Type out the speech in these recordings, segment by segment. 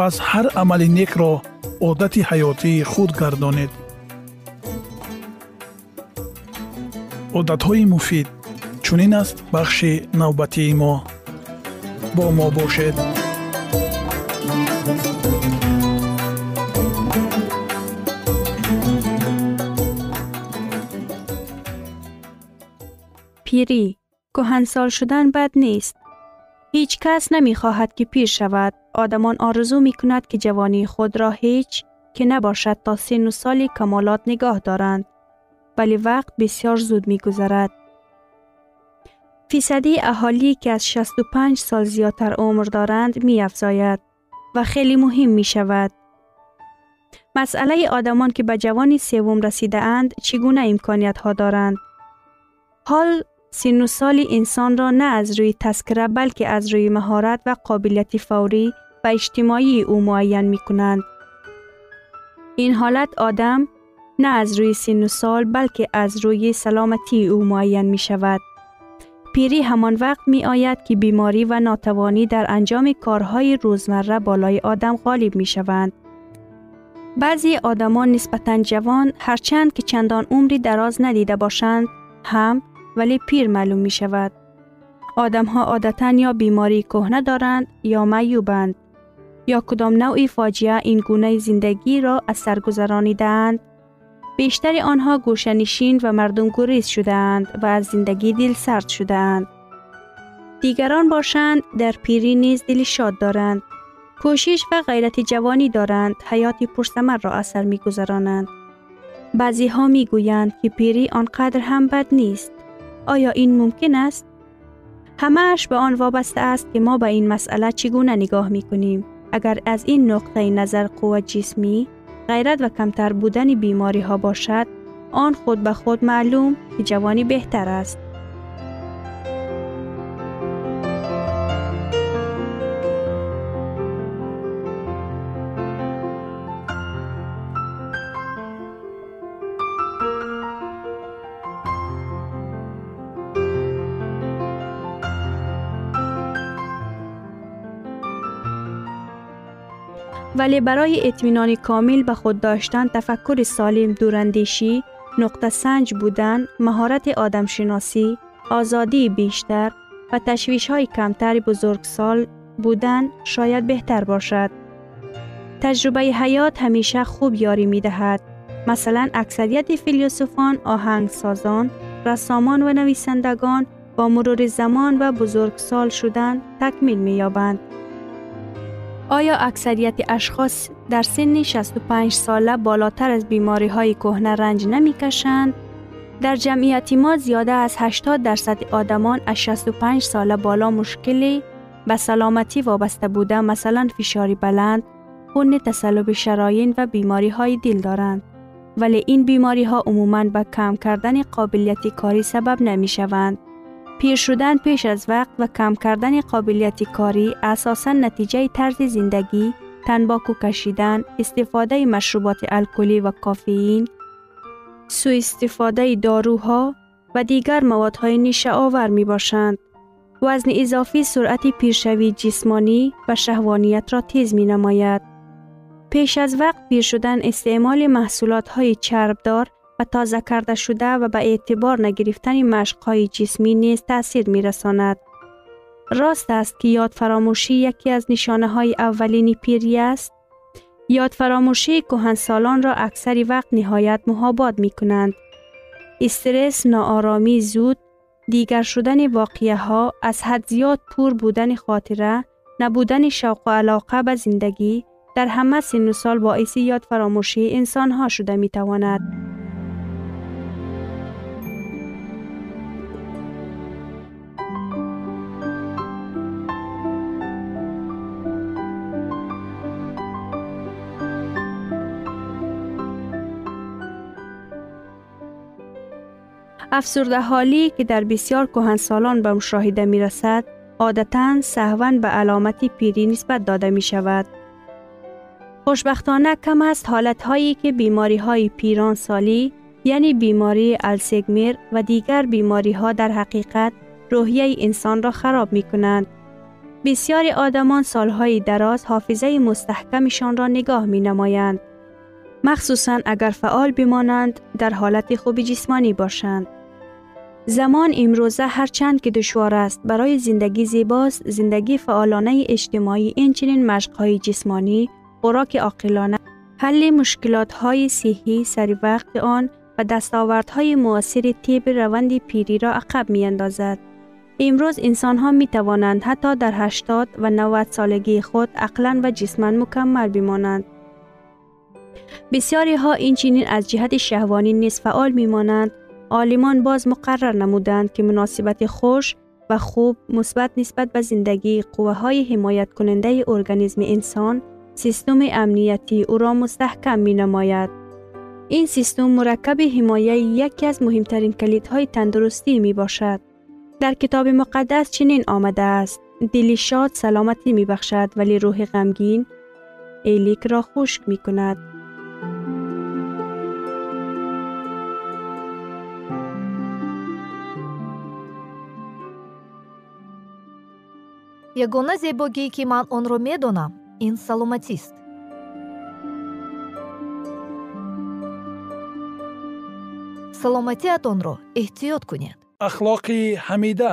пас ҳар амали некро одати ҳаётии худ гардонед одатҳои муфид чунин аст бахши навбатии мо бо мо бошед пирӣ кӯҳансол шудан бад нест ҳеҷ кас намехоҳад ки пир шавад одамон орзу мекунад ки ҷавонии худро ҳеҷ ки набошад то сину соли камолот нигоҳ доранд вале вақт бисёр зуд мегузарад фисадии аҳолие ки аз 65 сол зиёдтар умр доранд меафзояд ва хеле муҳим мешавад масъалаи одамон ки ба ҷавони севум расидаанд чӣ гуна имкониятҳо доранд ҳол синну соли инсонро на аз рӯи таскира балки аз рӯи маҳорат ва қобилияти фаврӣ ва иҷтимоии ӯ муайян мекунанд ин ҳолат одам на аз рӯи синну сол балки аз рӯи саломатии ӯ муайян мешавад пирӣ ҳамон вақт меояд ки беморӣ ва нотавонӣ дар анҷоми корҳои рӯзмарра болои одам ғолиб мешаванд баъзе одамон нисбатан ҷавон ҳарчанд ки ولی پیر معلوم می شود. آدم ها عادتا یا بیماری کهنه دارند یا معیوبند یا کدام نوع فاجعه این گونه زندگی را از سر گذرانیدند. بیشتر آنها گوشنشین و مردم گریز شدند و از زندگی دل سرد شدند. دیگران باشند در پیری نیز دل شاد دارند. کوشش و غیرت جوانی دارند حیاتی پرسمر را اثر میگذرانند بعضی ها می‌گویند که پیری آنقدر هم بد نیست нест оё ин мумкин аст ҳамааш ба он вобаста аст ки мо ба ин масъала чӣ гуна нигоҳ мекунем агар аз ин нуқтаи назар қувват ҷисмӣ ғайрат ва камтар будани бемориҳо бошад он худ ба худ маълум ки ҷавонӣ беҳтар аст ولی برای اطمینان کامل به خود داشتن تفکر سالم دوراندیشی نقطه سنج بودن مهارت آدمشناسی آزادی بیشتر و تشویش های کمتر بزرگسال بودن شاید بهتر باشد تجربه حیات همیشه خوب یاری می دهد مثلا اکثریت فیلسوفان آهنگسازان رسامان و نویسندگان با مرور زمان و بزرگسال شدن تکمیل می یابند. آیا اکثریت اشخاص در سن 65 ساله بالاتر از بیماری های کهنه رنج نمی کشند؟ در جمعیت ما زیاده از 80 درصد آدمان از 65 ساله بالا مشکلی به سلامتی وابسته بوده مثلا فشاری بلند، خون تسلب شراین و بیماری های دل دارند. ولی این بیماری ها عموماً به کم کردن قابلیت کاری سبب نمی شوند. پیر شدن پیش از وقت و کم کردن قابلیت کاری اساساً نتیجه طرز زندگی، تنباکو کشیدن، استفاده مشروبات الکلی و کافئین، سوء استفاده داروها و دیگر موادهای نیشه آور می باشند. وزن اضافی سرعت پیرشوی جسمانی و شهوانیت را تیز می نماید. پیش از وقت پیر شدن استعمال محصولات های چربدار و تازه کرده شده و به اعتبار نگرفتن مشق های جسمی نیز تاثیر می رساند. راست است که یاد فراموشی یکی از نشانه های اولین پیری است. یاد فراموشی سالان را اکثر وقت نهایت محاباد می کنند. استرس، ناآرامی زود، دیگر شدن واقعه ها، از حد زیاد پور بودن خاطره، نبودن شوق و علاقه به زندگی در همه سن و سال باعث یاد فراموشی انسان ها شده می تواند. افسرده حالی که در بسیار کهنسالان به مشاهده می رسد، عادتا سهون به علامت پیری نسبت داده می شود. خوشبختانه کم است حالت هایی که بیماری های پیران سالی یعنی بیماری السگمیر و دیگر بیماری ها در حقیقت روحیه انسان را خراب می کنند. بسیاری آدمان سالهای دراز حافظه مستحکمشان را نگاه می نمایند. مخصوصا اگر فعال بمانند در حالت خوب جسمانی باشند. زمان امروزه هرچند که دشوار است برای زندگی زیباست زندگی فعالانه اجتماعی اینچنین مشقهای جسمانی خوراک عاقلانه حل مشکلات های صحی سری وقت آن و دستاوردهای موثر طیب روند پیری را عقب می اندازد. امروز انسان ها می توانند حتی در 80 و 90 سالگی خود عقلا و جسما مکمل بمانند. بسیاری ها این چنین از جهت شهوانی نیز فعال می مانند. عالمان باز مقرر نمودند که مناسبت خوش و خوب مثبت نسبت به زندگی قوه های حمایت کننده ارگانیسم انسان سیستم امنیتی او را مستحکم می نماید. این سیستم مرکب حمایه یکی از مهمترین کلیدهای تندرستی می باشد. در کتاب مقدس چنین آمده است. دلی شاد سلامتی می بخشد ولی روح غمگین ایلیک را خشک می کند. Ягона зебогие ки ман онро медонам ин саломатист. Саломатиатонро эҳтиёт кунед. Ахлоқи ҳамида.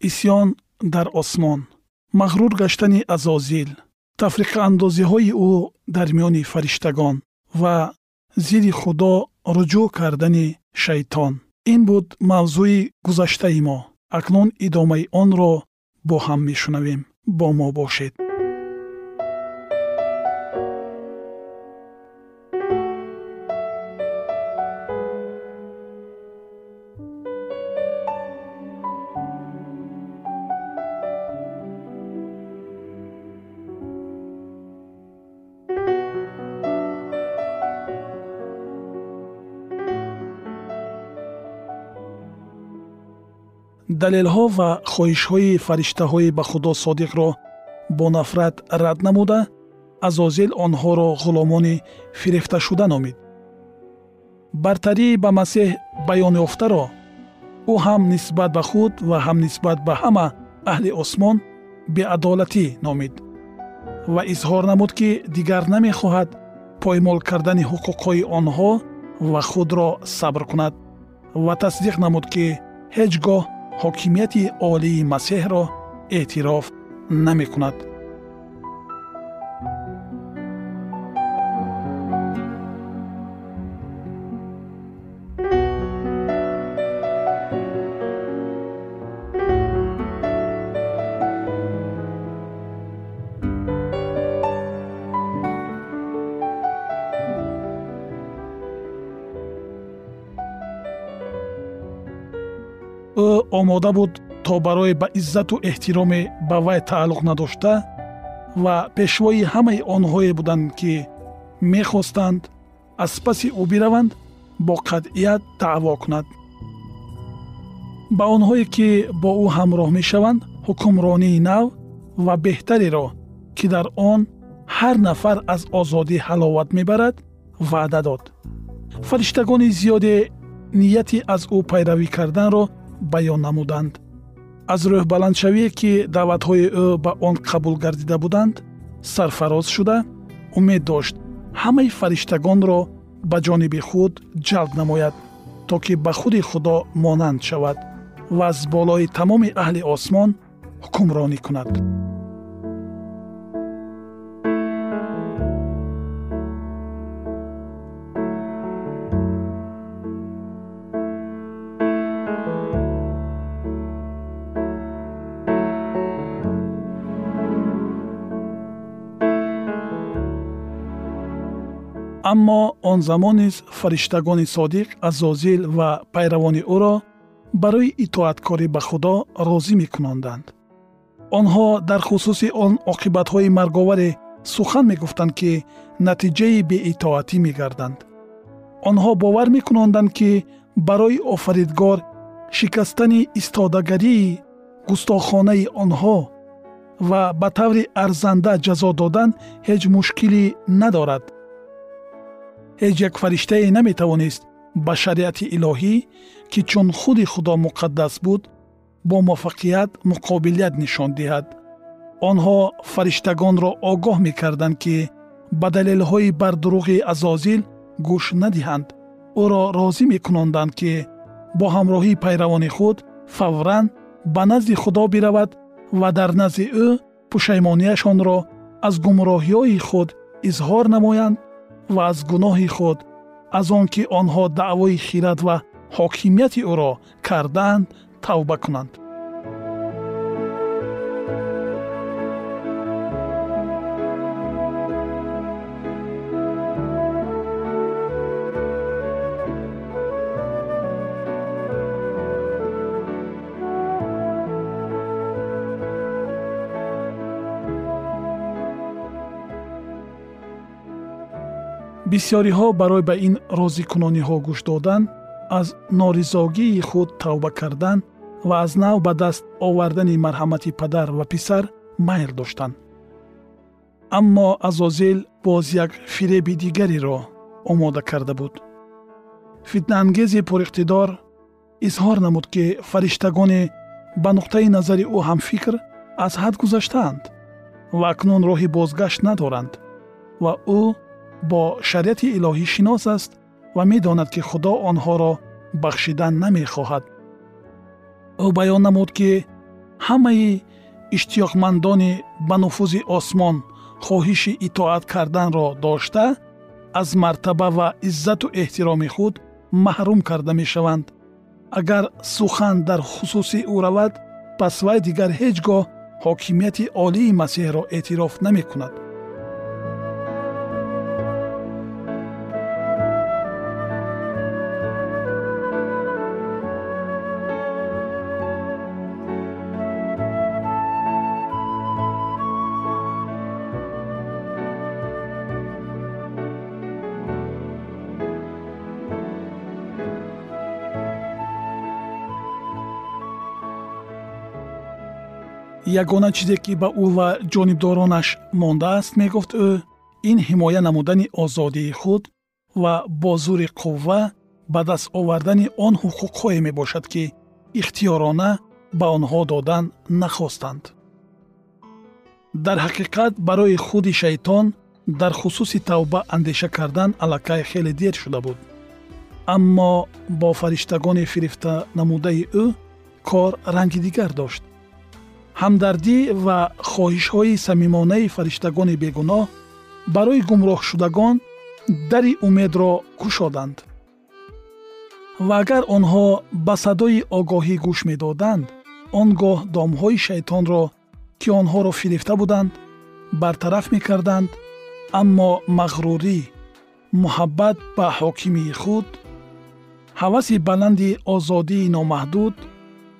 Исьён дар осмон. Мағрур гаштани азозил. Тафриқаандозиҳои ӯ дар миёни фариштагон ва зидди худо руҷӯъ кардани шайтон. Ин буд мавзӯи гузаштаи мо. Акнун идомаи онро бо ҳам мешунавем. Бо мо бошед далелҳо ва хоҳишҳои фариштаҳои ба худо содиқро бо нафрат рад намуда азозил онҳоро ғуломони фирефташуда номид. Бартарӣ ба масеҳ баёнёфтаро ӯ ҳам нисбат ба худ ва ҳам нисбат ба ҳама аҳли осмон беадолатӣ номид ва изҳор намуд ки дигар намехоҳад поймол кардани ҳуқуқҳои онҳо ва худро сабр кунад ва тасдиқ намуд ки ҳеҷ гоҳ ҳокимияти олии масеҳро эътироф намекунад омода буд то барои ба иззату эҳтироме ба вай тааллуқ надошта ва пешвои ҳамаи онҳое буданд ки мехостанд аз паси ӯ бираванд бо қатъият даъво кунад. Ба онҳое ки бо ӯ ҳамроҳ мешаванд ҳукмронии нав ва беҳтареро ки дар он ҳар нафар аз озодӣ ҳаловат мебарад ваъда дод. Фариштагони зиёде нияти аз ӯ пайравӣ карданро баён намуданд. Аз рӯҳбаландшавие ки даъватҳои ӯ ба он қабул гардида буданд сарфароз шуда умед дошт ҳамаи фариштагонро ба ҷониби худ ҷалб намояд то ки ба худи худо монанд шавад ва аз болои тамоми аҳли осмон ҳукмронӣ кунад аммо он замон низ фариштагони содиқ азозил ва пайравони ӯро барои итоаткорӣ ба худо розӣ мекунонданд онҳо дар хусуси он оқибатҳои марговаре сухан мегуфтанд ки натиҷаи беитоатӣ мегарданд. Онҳо бовар мекунонданд ки барои офаридгор шикастани истодагарии густохонаи онҳо ва ба таври арзанда ҷазо додан ҳеҷ мушкилӣ надорад ҳеҷ як фариштае наметавонист ба шариати илоҳӣ ки чун худи худо муқаддас буд бо муваффақият муқобилият нишон диҳад. Онҳо фариштагонро огоҳ мекарданд ки ба далелҳои бардуруғи азозил гӯш надиҳанд. Ӯро розӣ мекунонданд ки бо ҳамроҳии пайравони худ фавран ба назди худо биравад ва дар назди ӯ пушаймонияшонро аз гумроҳиҳои худ изҳор намоянд ва аз гуноҳи худ аз он ки онҳо даъвои хират ва ҳокимияти ӯро кардаанд тавба кунанд бисьёриҳо барои ба ин розикунониҳо гӯш додан аз норизогии худ тавба кардан ва аз нав ба даст овардани марҳамати падар ва писар майл доштанд аммо азозил боз як фиреби дигареро омода карда буд. Фитнаангези пуриқтидор изҳор намуд ки фариштагоне ба нуқтаи назари ӯ ҳамфикр аз ҳад гузаштаанд ва акнун роҳи бозгашт надоранд ва ӯ бо шариати илоҳӣ шинос аст ва медонад ки худо онҳоро бахшидан намехоҳад ӯ баён намуд ки ҳамаи иштиёқмандони ба нуфузи осмон хоҳиши итоат карданро дошта аз мартаба ва иззату эҳтироми худ маҳрум карда мешаванд агар сухан дар хусуси ӯ равад пас вай дигар ҳеҷ гоҳ ҳокимияти олии масеҳро эътироф намекунад ягона чизе ки ба ӯ ва ҷонибдоронаш мондааст мегуфт ӯ ин ҳимоя намудани озодии худ ва бо зури қувва ба даст овардани он ҳуқуқҳое мебошад ки ихтиёрона ба онҳо додан нахостанд. Дар ҳақиқат барои худи шайтон дар хусуси тавба андеша кардан аллакай хеле дер шуда буд. Аммо бо фариштагони фирифта намудаи ӯ кор ранги дигар дошт ҳамдардӣ ва хоҳишҳои самимонаи фариштагони бегуноҳ барои гумроҳшудагон дари умедро кушоданд. Ва агар онҳо ба садои огоҳӣ гӯш медоданд он гоҳ домҳои шайтонро ки онҳоро фирифта буданд бартараф мекарданд аммо мағрурӣ муҳаббат ба ҳокимии худ ҳаваси баланди озодии номаҳдуд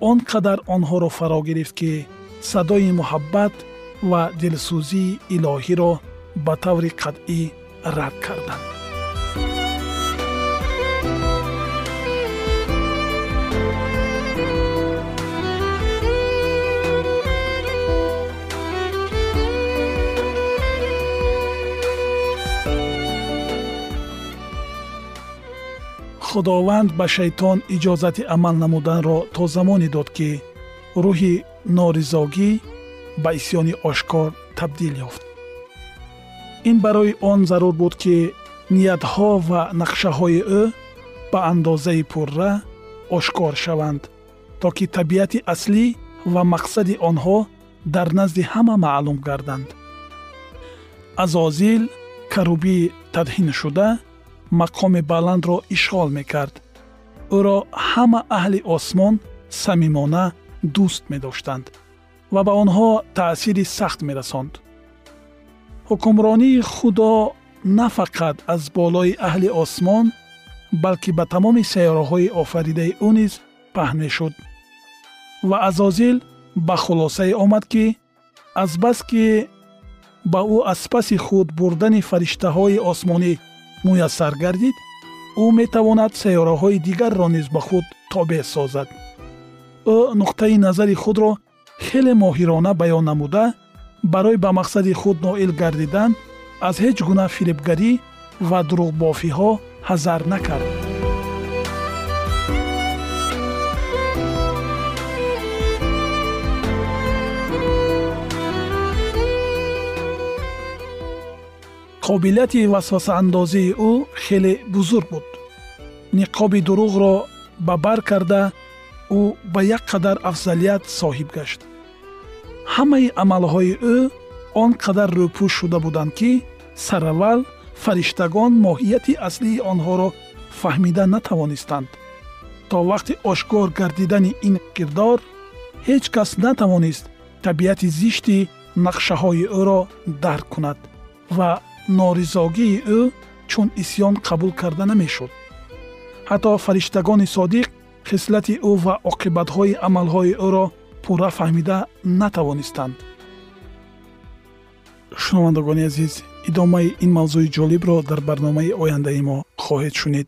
он қадар онҳоро фаро гирифт ки садои муҳаббат ва дилсӯзии илоҳиро ба таври қатъӣ рад карданд. Худованд ба шайтон иҷозати амал намуданро то замоне дод ки рӯҳи норизогӣ ба исьёни ошкор табдил ёфт. Ин барои он зарур буд ки ниятҳо ва нақшаҳои ӯ ба андозаи пурра ошкор шаванд то ки табиати аслӣ ва мақсади онҳо дар назди ҳама маълум гарданд. Азозил карубии тадҳиншуда мақоми баландро ишғол мекард. Ӯро ҳама аҳли осмон самимона дӯст медоштанд ва ба онҳо таъсири сахт мерасонд ҳукмронии худо на фақат аз болои аҳли осмон балки ба тамоми сайёраҳои офаридаи ӯ низ паҳн мешуд ва азозил ба хулосае омад ки азбаски ба ӯ аз паси худ бурдани фариштаҳои осмонӣ муяссар гардид ӯ метавонад сайёраҳои дигарро низ ба худ тобеъ созад ӯ нуқтаи назари худро хеле моҳирона баён намуда барои ба мақсади худ ноил гардидан аз ҳеҷ гуна фирибгарӣ ва дурӯғбофиҳо ҳазар накард. Қобилияти васвасаандозии ӯ хеле бузург буд. Ниқоби дурӯғро ба бар карда ӯ ба як қадар афзалият соҳиб гашт. Ҳамаи амалҳои ӯ он қадар рӯпӯш шуда буданд ки сараввал фариштагон моҳияти аслии онҳоро фаҳмида натавонистанд. То вақти ошкор гардидани ин кирдор ҳеҷ кас натавонист табиати зишти нақшаҳои ӯро дарк кунад ва норизогии ӯ чун исьён қабул карда намешуд. Ҳатто фариштагони содиқ хислати ӯ ва оқибатҳои амалҳои ӯро пурра фаҳмида натавонистанд. Шунавандагони азиз идомаи ин мавзӯи ҷолибро дар барномаи ояндаи мо хоҳед шунид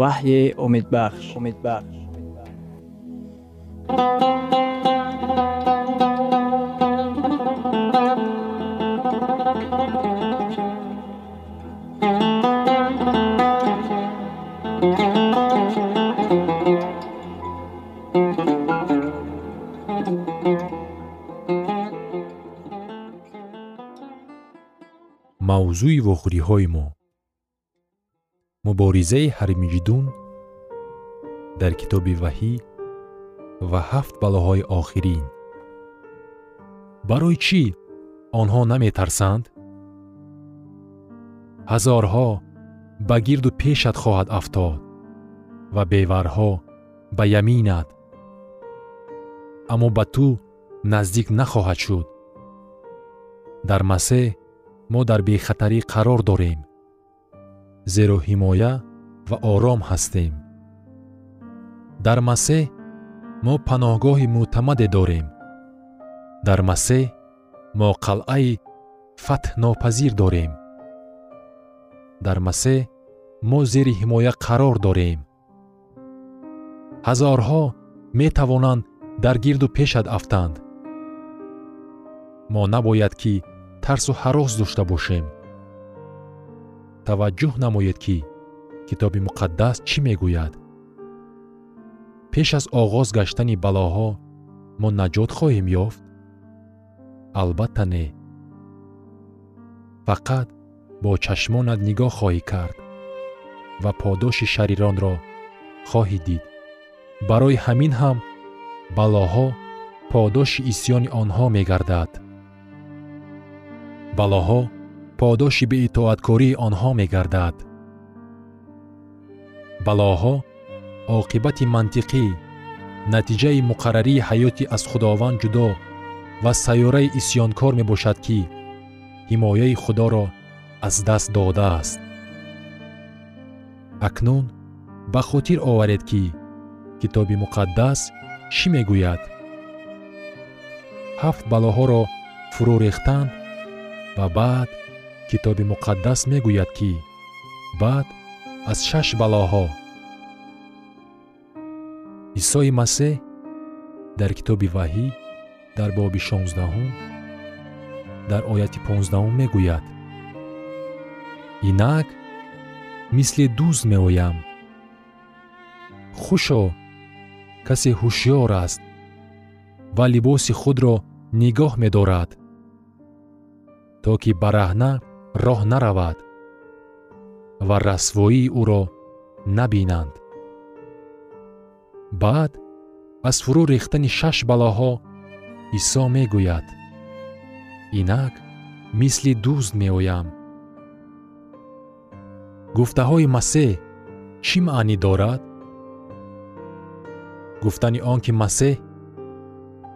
ваҳйи умедбахш умедбахш мавзӯи вохӯриҳои мо муборизаи ҳармиҷидун дар китоби ваҳӣ ва ҳафт балоҳои охирин. Барои чӣ онҳо наметарсанд? Ҳазорҳо ба гирду пешат хоҳад афтод ва беварҳо ба яминат. Аммо ба ту наздик нахоҳад шуд. Дар масеҳ мо дар бехатарӣ қарор дорем зеро ҳимоя ва ором ҳастем. Дар масеҳ мо паноҳгоҳи мӯътамаде дорем. Дар масеҳ мо қалъаи фатҳнопазир дорем. Дар масеҳ мо зери ҳимоя қарор дорем. Ҳазорҳо метавонанд дар гирду пешат афтанд. Мо набояд ки тарсу ҳарос дошта бошем таваҷҷӯҳ намоед ки китоби муқаддас чӣ мегӯяд? Пеш аз оғоз гаштани балоҳо мо наҷот хоҳем ёфт? Албатта не. Фақат бо чашмонат нигоҳ хоҳӣ кард ва подоши шариронро хоҳӣ дид. Барои ҳамин ҳам балоҳо подоши исьёни онҳо мегардад. Балоҳо подоши беитоаткории онҳо мегардад. Балоҳо оқибати мантиқӣ натиҷаи муқаррарии ҳаёти аз худованд ҷудо ва сайёраи исьёнкор мебошад ки ҳимояи худоро аз даст додааст. Акнун ба хотир оваред ки китоби муқаддас чӣ мегӯяд? Ҳафт балоҳоро фурӯ рехтанд ва баъд китоби муқаддас мегӯяд ки баъд аз шаш балоҳо. Исои масеҳ дар китоби ваҳӣ дар боби шонздаҳум дар ояти понздаҳум мегӯяд. Инак мисли дӯст меоям. Хушо касе ҳушьёр аст ва либоси худро нигоҳ медорад то ки бараҳна роҳ наравад ва расвоии ӯро набинанд. Баъд аз фурӯ рехтани шаш балоҳо исо мегӯяд. Инак мисли дӯст меоям. Гуфтаҳои масеҳ чӣ маънӣ дорад? Гуфтани он ки масеҳ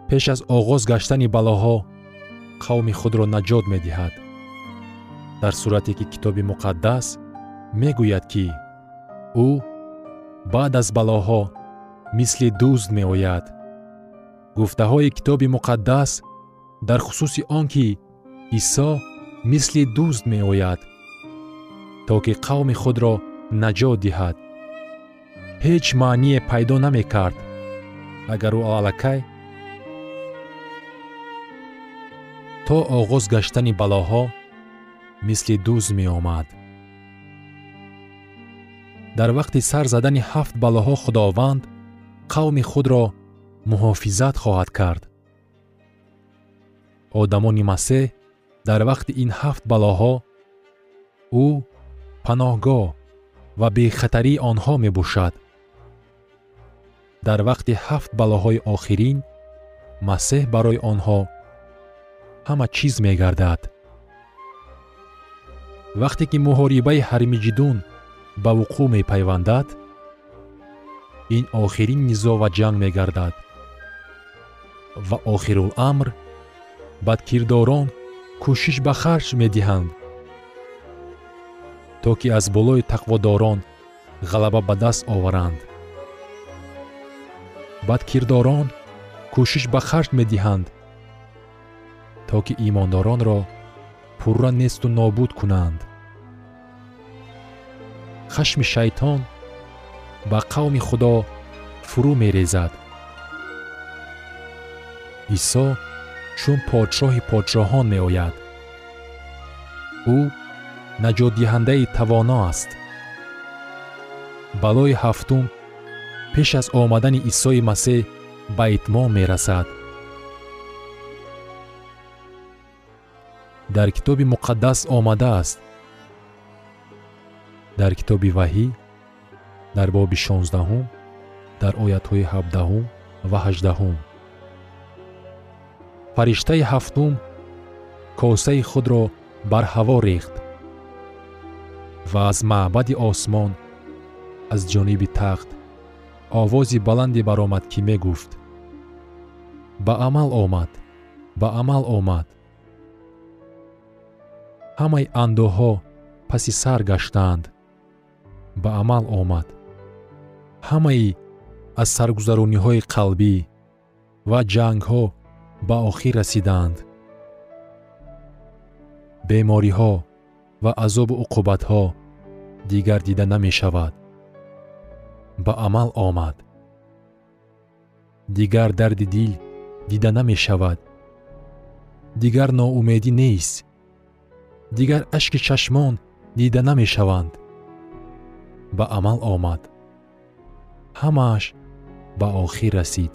пеш аз оғоз гаштани балоҳо қавми худро наҷот медиҳад дар сурате ки китоби муқаддас мегӯяд ки ӯ баъд аз балоҳо мисли дӯст меояд. Гуфтаҳои китоби муқаддас дар хусуси он ки исо мисли дӯст меояд то ки қавми худро наҷот диҳад. Ҳеҷ маъние пайдо намекард агар ӯ аллакай. То оғоз гаштани балоҳо мисли дӯз меомад. Дар вақти сар задани ҳафт балоҳо худованд қавми худро муҳофизат хоҳад кард. Одамони масеҳ дар вақти ин ҳафт балоҳо ӯ паноҳгоҳ ва бехатарии онҳо мебошад. Дар вақти ҳафт балоҳои охирин масеҳ барои онҳо ҳама чиз мегардад вақте ки муҳорибаи ҳармиҷидун ба вуқӯъ мепайвандад ин охирин низо ва ҷанг мегардад. Ва охируламр бадкирдорон кӯшиш ба харҷ медиҳанд то ки аз болои тақводорон ғалаба ба даст оваранд. Бадкирдорон кӯшиш ба харҷ медиҳанд то ки имондоронро пурра несту нобуд кунанд. Хашми шайтон ба қавми худо фурӯ мерезад. Исо чун подшоҳи подшоҳон меояд. Ӯ наҷотдиҳандаи тавоно аст. Балои ҳафтум пеш аз омадани исои масеҳ ба итмом мерасад дар китоби муқаддас омадааст. Дар китоби ваҳӣ дар боби шонздаҳум дар оятҳои ҳабдаҳум ва ҳаждаҳум фариштаи ҳафтум косаи худро бар ҳаво рехт ва аз маъбади осмон аз ҷониби тахт овози баланде баромад ки мегуфт. Ба амал омад ба амал омад ҳамаи андӯҳо паси сар гаштаанд. Ба амал омад. Ҳамаи аз саргузарониҳои қалбӣ ва ҷангҳо ба охир расидаанд. Бемориҳо ва азобу уқубатҳо дигар дида намешавад. Ба амал омад. Дигар дарди дил дида намешавад. Дигар ноумедӣ нест дигар ашки чашмон дида намешаванд. Ба амал омад. Ҳамааш ба охир расид.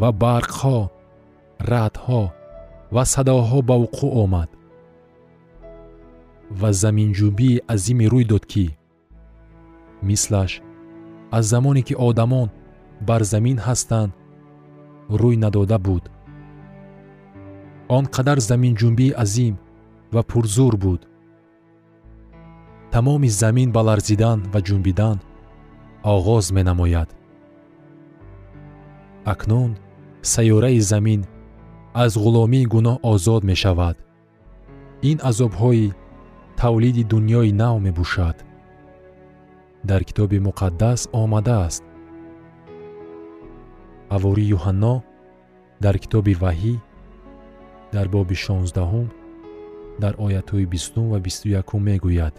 Ва барқҳо раъдҳо ва садоҳо ба вуқӯъ омад. Ва заминҷунбии азиме рӯй дод ки мислаш аз замоне ки одамон бар замин ҳастанд рӯй надода буд он қадар заминҷунбии азим ва пурзур буд. Тамоми замин ба ларзидан ва ҷунбидан оғоз менамояд. Акнун сайёраи замин аз ғуломии гуноҳ озод мешавад. Ин азобҳои тавлиди дуньёи нав мебошад. Дар китоби муқаддас омадааст. Ҳавори юҳанно дар китоби ваҳӣ дар боби шонздаҳум дар оятҳои бистум ва бисту якум мегӯяд.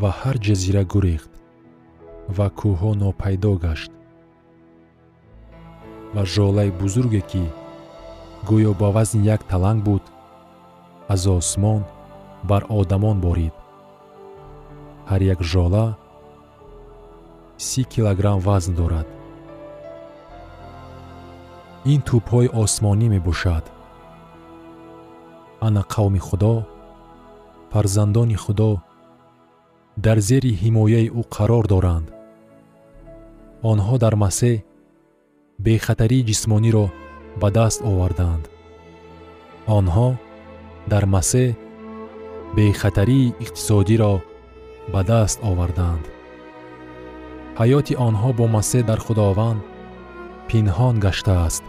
Ва ҳар ҷазира гурехт ва кӯҳҳо нопайдо гашт. Ва жолаи бузурге ки гӯё ба вазни як таланг буд аз осмон бар одамон борид. Ҳар як жола си килограмм вазн дорад ин тӯбҳои осмонӣ мебошад. Ана қавми худо фарзандони худо дар зери ҳимояи ӯ қарор доранд. Онҳо дар масеҳ бехатарии ҷисмониро ба даст овардаанд онҳо дар масеҳ бехатарии иқтисодиро ба даст овардаанд ҳаёти онҳо бо масеҳ дар худованд пинҳон гаштааст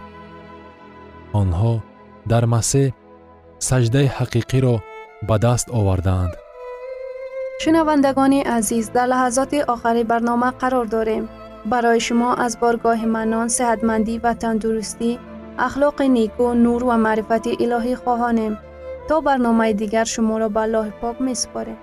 онҳо дар масеҳ саҷдаи ҳақиқиро ба даст овардаанд шунавандагони азиз дар лаҳазоти охари барнома қарор дорем барои шумо аз боргоҳи манон сеҳатмандӣ ва тандурустӣ ахлоқи неку нур ва маърифати илоҳӣ хоҳонем то барномаи дигар шуморо ба аллоҳи пок месупорем